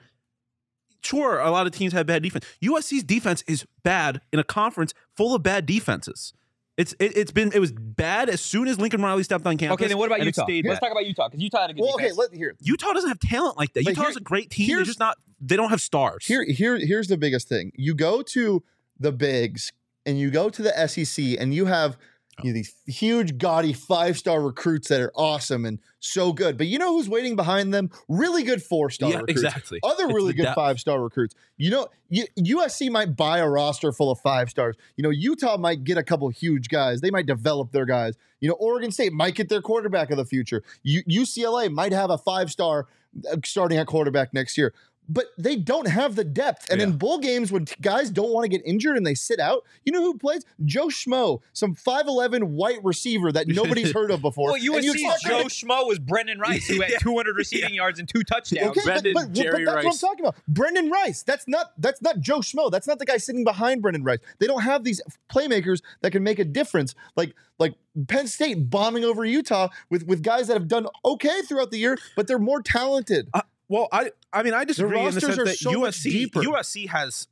sure, a lot of teams have bad defense. USC's defense is bad in a conference full of bad defenses. It's it, it's been it was bad as soon as Lincoln Riley stepped on campus. Okay, then what about Utah? Let's bad. talk about Utah because Utah had a good Well, okay, defense. let here. Utah doesn't have talent like that. But Utah's here- a great team. They're just not. They don't have stars. Here, here, here's the biggest thing. You go to the bigs and you go to the SEC and you have oh. you know, these huge, gaudy five star recruits that are awesome and so good. But you know who's waiting behind them? Really good four star yeah, recruits. exactly. Other It's really good five star recruits. You know, USC might buy a roster full of five stars. You know, Utah might get a couple huge guys. They might develop their guys. You know, Oregon State might get their quarterback of the future. U- UCLA might have a five star uh, starting at quarterback next year. But they don't have the depth. And Yeah. in bowl games, when t- guys don't want to get injured and they sit out, you know who plays? Joe Schmo, some 5'11 white receiver that nobody's heard of *laughs* before. well, And you USC's expect him Joe to- Schmo was Brendan Rice, who had Yeah. 200 *laughs* receiving yards and two touchdowns. Okay, but, Brendan but, but Jerry that's what I'm talking about. Brendan Rice. That's not that's not Joe Schmo. That's not the guy sitting behind Brendan Rice. They don't have these playmakers that can make a difference. Like like Penn State bombing over Utah with with guys that have done okay throughout the year, but they're more talented. Uh, Well, I I mean I disagree in the rosters sense are that so USC deeper. USC has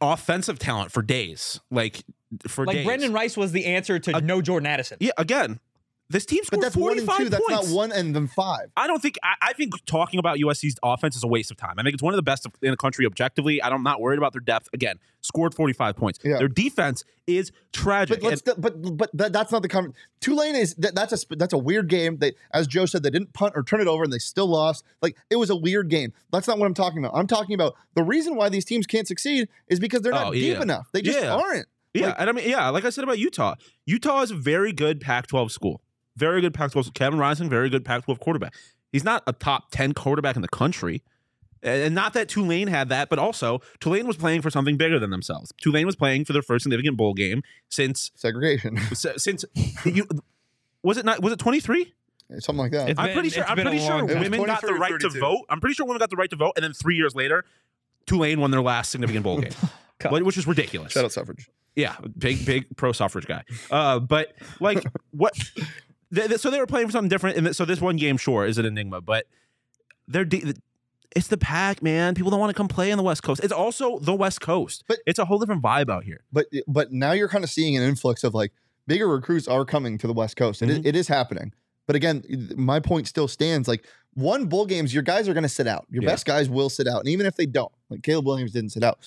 offensive talent for days, like for like days. Brendan Rice was the answer to Uh, no Jordan Addison. Yeah, again, this team But scored that's one and 45 two. That's not one and then five. I don't think I, I think talking about USC's offense is a waste of time. I think it's one of the best in the country objectively. I'm not worried about their depth. Again, scored 45 points. Yeah. Their defense is tragic. But let's but but that, that's not the conver- Tulane is that, that's a that's a weird game. They as Joe said they didn't punt or turn it over and they still lost. Like it was a weird game. That's not what I'm talking about. I'm talking about the reason why these teams can't succeed is because they're not Oh, deep yeah. enough. They just Yeah. aren't. Yeah, Like- and I mean, yeah, like I said about Utah, Utah is a very good Pac-12 school. Very good Pac-12. Kevin Rising, very good Pac-12 quarterback. He's not a top 10 quarterback in the country. And not that Tulane had that, but also Tulane was playing for something bigger than themselves. Tulane was playing for their first significant bowl game since Segregation, *laughs* since you was it not was it 23? something like that. It's I'm been- pretty sure I'm pretty sure long time. It was women got the 23 or right to vote. I'm pretty sure women got the right to vote and then 3 years later Tulane won their last significant bowl *laughs* game. Which is ridiculous. Shout out suffrage. Yeah, big big pro suffrage guy. Uh, but like what? *laughs* so they were playing for something different, and so this one game, sure, is an enigma, but they're de- it's the pack, man. People don't want to come play on the West Coast. It's also the West Coast, But- it's a whole different vibe out here. But but now you're kind of seeing an influx of like bigger recruits are coming to the West Coast. It, Mhm. it is happening. But again, my point still stands. Like one bowl games, your guys are going to sit out. Your Yeah. best guys will sit out, and even if they don't, like Caleb Williams didn't sit out.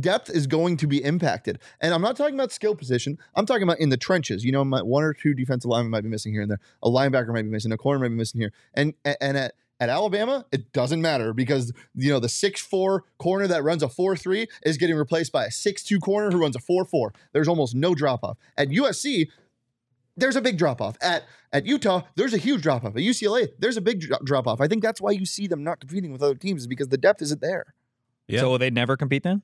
Depth is going to be impacted, and I'm not talking about skill position. I'm talking about in the trenches. You know, my, one or two defensive linemen might be missing here and there. A linebacker might be missing. A corner might be missing here. And and at at Alabama, it doesn't matter because you know the six four corner that runs a four three is getting replaced by a six two corner who runs a four four. There's almost no drop off. At USC, there's a big drop off. At at Utah, there's a huge drop off. At UCLA, there's a big drop off. I think that's why you see them not competing with other teams is because the depth isn't there. Yeah. So will they never compete then?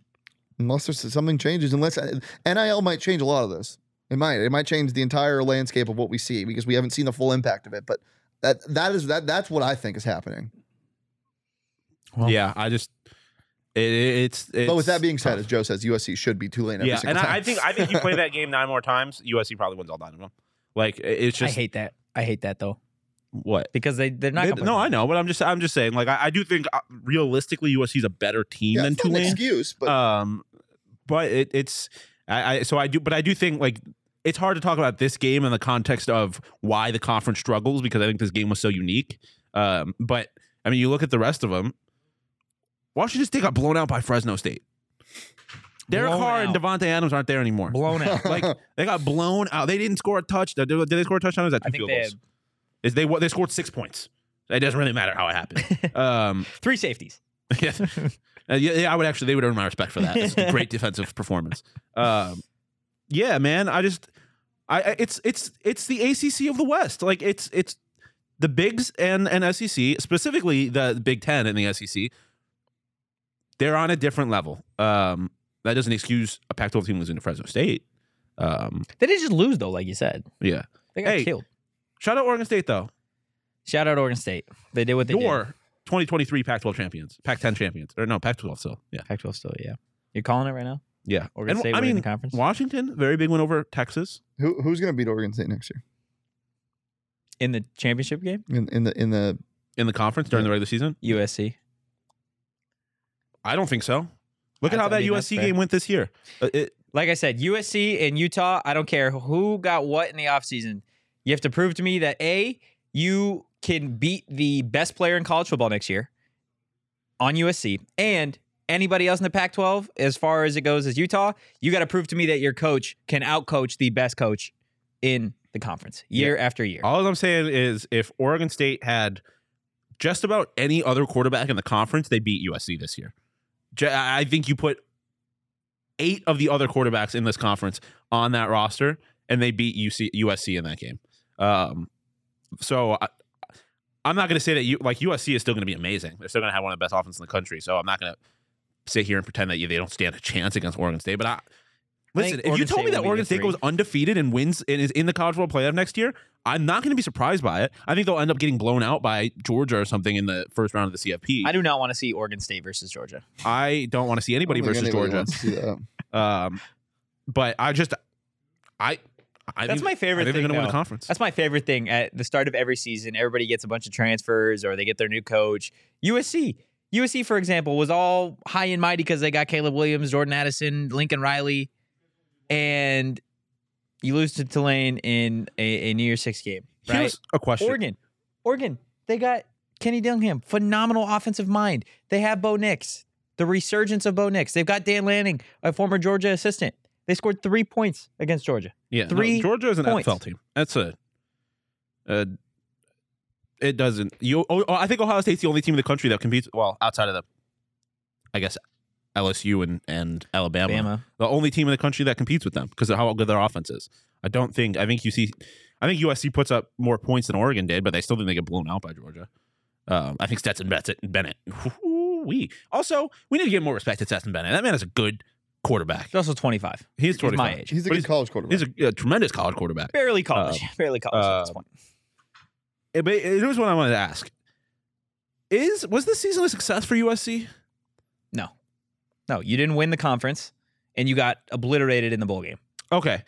Unless there's something changes, unless uh, NIL might change a lot of this. It might. It might change the entire landscape of what we see because we haven't seen the full impact of it. But that that is that that's what I think is happening. Well- yeah, I just it, it's, it's but with that being said, tough. as Joe says, USC should be Tulane every yeah, single and time. I, I think I think you play that *laughs* game nine more times, USC probably wins all nine of them. Like it- it's I hate that. I hate that though what because they they're not. They- no. I know, but I'm just I'm just saying. Like I, I do think uh, realistically USC is a better team yeah, than it's not Tulane. excuse, but um, but it, it's I, I so I do, but I do think like it's hard to talk about this game in the context of why the conference struggles because I think this game was so unique. Um, but I mean, you look at the rest of them. Washington State got blown out by Fresno State. Derek Blown Carr and out. Davante Adams aren't there anymore. blown out. *laughs* like they got blown out. They didn't score a touchdown. Did they score a touchdown? Is that two field they goals? Is they they scored six points. It doesn't really matter how it happened. *laughs* um, three safeties. *laughs* yeah. Uh, yeah, I would actually. They would earn my respect for that. It's a great defensive performance. Um, yeah, man. I just, I, I- it's it's it's the ACC of the West. Like it's it's the Bigs and and SEC, specifically the Big Ten and the SEC. They're on a different level. Um, that doesn't excuse a Pac-12 team losing to Fresno State. Um, They didn't just lose though, like you said. yeah. They got Hey, killed. Shout out Oregon State though. Shout out Oregon State. They did what they Your did. 2023 Pac-12 champions, Pac-10 champions, or no, Pac-12 still. Yeah, Pac-12 still, yeah. You're calling it right now. yeah. Oregon And, State I mean, the conference. Washington, very big win over Texas. who who's going to beat Oregon State next year in the championship game, in in the in the in the conference during the regular season. USC. I don't think so. Look at how that mean, that's USC fair. game went this year. Uh, it, Like I said, USC and Utah, I don't care who got what in the offseason. You have to prove to me that A, you can beat the best player in college football next year on USC and anybody else in the Pac 12, as far as it goes as Utah, you got to prove to me that your coach can outcoach the best coach in the conference year after year. all I'm saying is, if Oregon State had just about any other quarterback in the conference, they beat USC this year. I I think you put eight of the other quarterbacks in this conference on that roster, and they beat UC, USC in that game. Um, so I, I'm not going to say that you like USC is still going to be amazing. They're still going to have one of the best offenses in the country. So I'm not going to sit here and pretend that you, they don't stand a chance against Oregon State. But I. I think Listen, if you Oregon told me that Oregon State three. goes undefeated and wins and is in the college World playoff next year, I'm not going to be surprised by it. I think they'll end up getting blown out by Georgia or something in the first round of the CFP. I do not want to see Oregon State versus Georgia. I don't want to see anybody I versus anybody Georgia. wants to see that. Um, but I just, I, I That's my favorite thing, they're going to win though. the conference. That's my favorite thing. At the start of every season, everybody gets a bunch of transfers or they get their new coach. USC. USC, for example, was all high and mighty because they got Caleb Williams, Jordan Addison, Lincoln Riley, and you lose to Tulane in a, a New Year's Six game, right? Here's a question. Oregon. Oregon. They got Kenny Dillingham, phenomenal offensive mind. They have Bo Nix, the resurgence of Bo Nix. They've got Dan Lanning, a former Georgia assistant. They scored three points against Georgia. Yeah, no, Three Georgia is an points. NFL team. That's a. Uh, it doesn't. You. Oh, I think Ohio State's the only team in the country that competes. Well, outside of the, I guess, LSU and and Alabama, Bama. the only team in the country that competes with them because of how good their offense is. I don't think. I think you see. I think USC puts up more points than Oregon did, but they still think they get blown out by Georgia. Um, I think Stetson Bennett. Bennett. We also we need to give more respect to Stetson Bennett. That man is a good quarterback. He's also 25. He's He's 25. my age. He's a But good college quarterback. He's a, a tremendous college quarterback. Barely college. *laughs* Barely college at this uh, point. Eh, But here's what I wanted to ask: Is was this season a success for USC? No. No, you didn't win the conference and you got obliterated in the bowl game. Okay,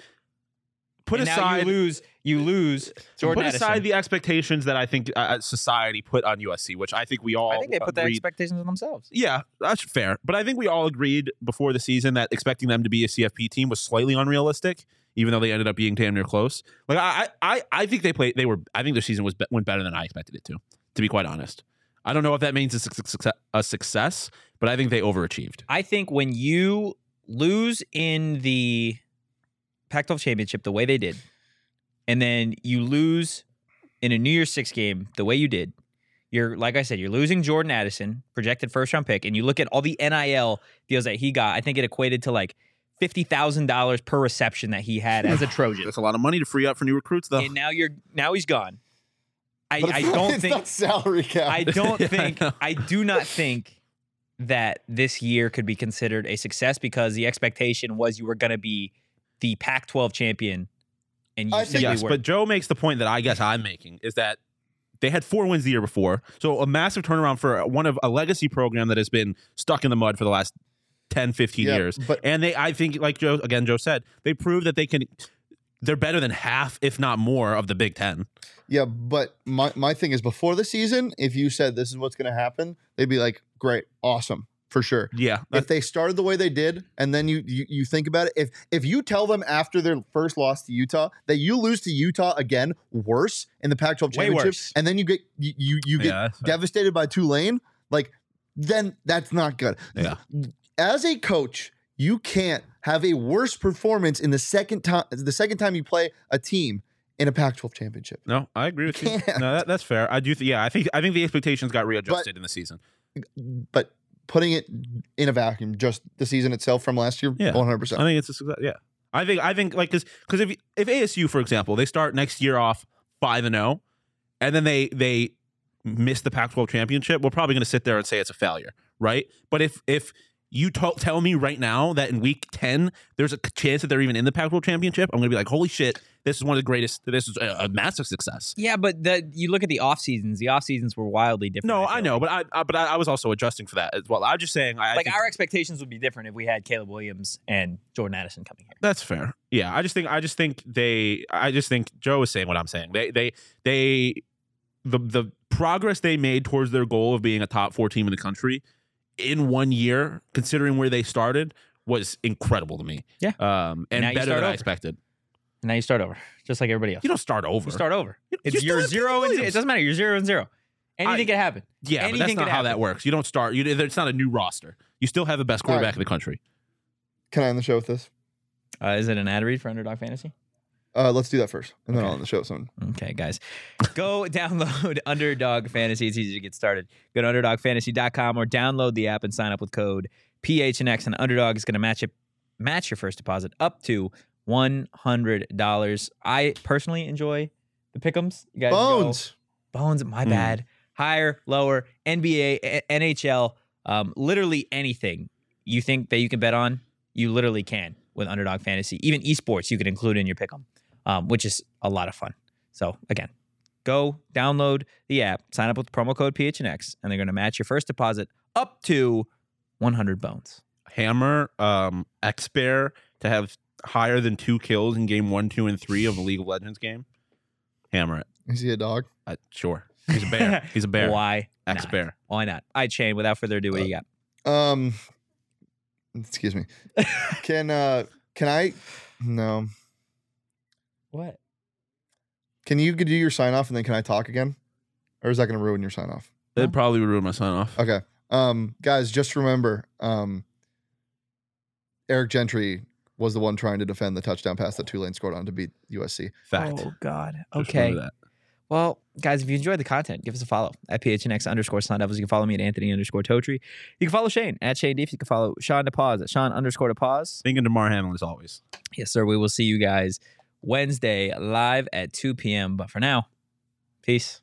put and now aside you lose you lose Jordan put Addison. aside the expectations that I think uh, society put on USC, which I think we all I think they put their agreed- expectations on themselves. Yeah, that's fair. But I think we all agreed before the season that expecting them to be a CFP team was slightly unrealistic, even though they ended up being damn near close. Like I, I, I think they played. They were. I think their season was went better than I expected it to. To be quite honest, I don't know if that means a, suc- a success, but I think they overachieved. I think when you lose in the Pac 12 championship the way they did, and then you lose in a New Year's Six game the way you did, you're, like I said, you're losing Jordan Addison, projected first round pick, and you look at all the NIL deals that he got, I think it equated to like $50,000 per reception that he had as a *sighs* Trojan. That's a lot of money to free up for new recruits, though. and now you're, now he's gone. I, I *laughs* don't it's think, not salary cap. I don't *laughs* Yeah, think know. I, do not think that this year could be considered a success because the expectation was you were going to be the Pac-12 champion, and you I think- simply yes, were. but Joe makes the point that I guess I'm making is that they had four wins the year before, so a massive turnaround for one of a legacy program that has been stuck in the mud for the last 10, 15 Yeah, years. but- and they, I think, like Joe again, Joe said, they proved that they can. They're better than half, if not more, of the Big Ten. Yeah, but my, my thing is before the season, if you said this is what's going to happen, they'd be like, great, awesome, for sure. Yeah, If they started the way they did, and then you, you you think about it, if if you tell them after their first loss to Utah that you lose to Utah again, worse in the Pac-12 Way championship, and then you get you you, you get Yeah, devastated by Tulane, like then that's not good. Yeah. As a coach, you can't have a worse performance in the second time the second time you play a team in a Pac-12 championship. no, I agree with you. can't. No, that, that's fair. I do. Th- yeah, I think I think the expectations got readjusted in the season. But putting it in a vacuum, just the season itself from last year, Yeah. 100%. I think it's a success. Yeah, I think I think like because because if if ASU for example they start next year off five and zero, and then they they miss the Pac-12 championship, we're probably going to sit there and say it's a failure, right? But if if you to- tell me right now that in week 10 there's a chance that they're even in the Pac-12 championship, I'm going to be like, holy shit, this is one of the greatest. This is a, a massive success. yeah, but the, you look at the off seasons. The off seasons were wildly different. No, feel I know, like. but I, I but I, I was also adjusting for that as well. I'm just saying, I, I like think- our expectations would be different if we had Caleb Williams and Jordan Addison coming here. That's fair. Yeah, I just think I just think they I just think Joe is saying what I'm saying. They they they the the progress they made towards their goal of being a top four team in the country in one year, considering where they started, was incredible to me. Yeah. Um, and Now better start than I over. expected. Now you start over, just like everybody else. You don't start over. You start over. You- It's you still you're zero and zero. It doesn't matter. You're zero and zero. Anything I- can happen. Yeah, but Anything that's could not how that works. You don't start. You, it's not a new roster. You still have the best All right. quarterback in the country. Can I end the show with this? Uh, is it an ad read for Underdog Fantasy? Uh, let's do that first, and then Okay. I'll end the show soon. Okay, guys. Go *laughs* download *laughs* Underdog Fantasy. It's easy to get started. Go to underdogfantasy.com or download the app and sign up with code PHNX. And Underdog is going to match it, match your first deposit up to $100. I personally enjoy the pick'ems. You guys go- Bones. Bones, my Hmm. bad. Higher, lower, NBA, A- NHL, um, literally anything you think that you can bet on, you literally can with Underdog Fantasy. Even esports, you can include in your pick'em, um, which is a lot of fun. So again, go download the app, sign up with promo code PHNX, and they're going to match your first deposit up to 100 bones. Hammer, um, X Bear to have higher than two kills in game one, two, and three of a League of Legends game. Hammer it. Is he a dog? Uh, sure. He's a bear. *laughs* He's a bear. Why? X not? Bear. Why not? I chain. Without further ado, what do you got? Um, excuse me. *laughs* Can uh, can I? No. What? Can you do your sign off and then can I talk again, or is that going to ruin your sign off? That'd probably ruin my sign off. Okay. Um, guys, just remember, um, Eric Gentry was the one trying to defend the touchdown pass that Tulane scored on to beat USC. Fact. Oh God. Just Okay. remember that. Well, guys, if you enjoyed the content, give us a follow at PHNX underscore Sun Devils. You can follow me at Anthony underscore Totri. You can follow Shane at Shane Deef. You can follow Sean DePause at Sean underscore DePause. Thinking Damar Hamlin as always. Yes, sir. We will see you guys Wednesday live at 2 p.m. But for now, peace.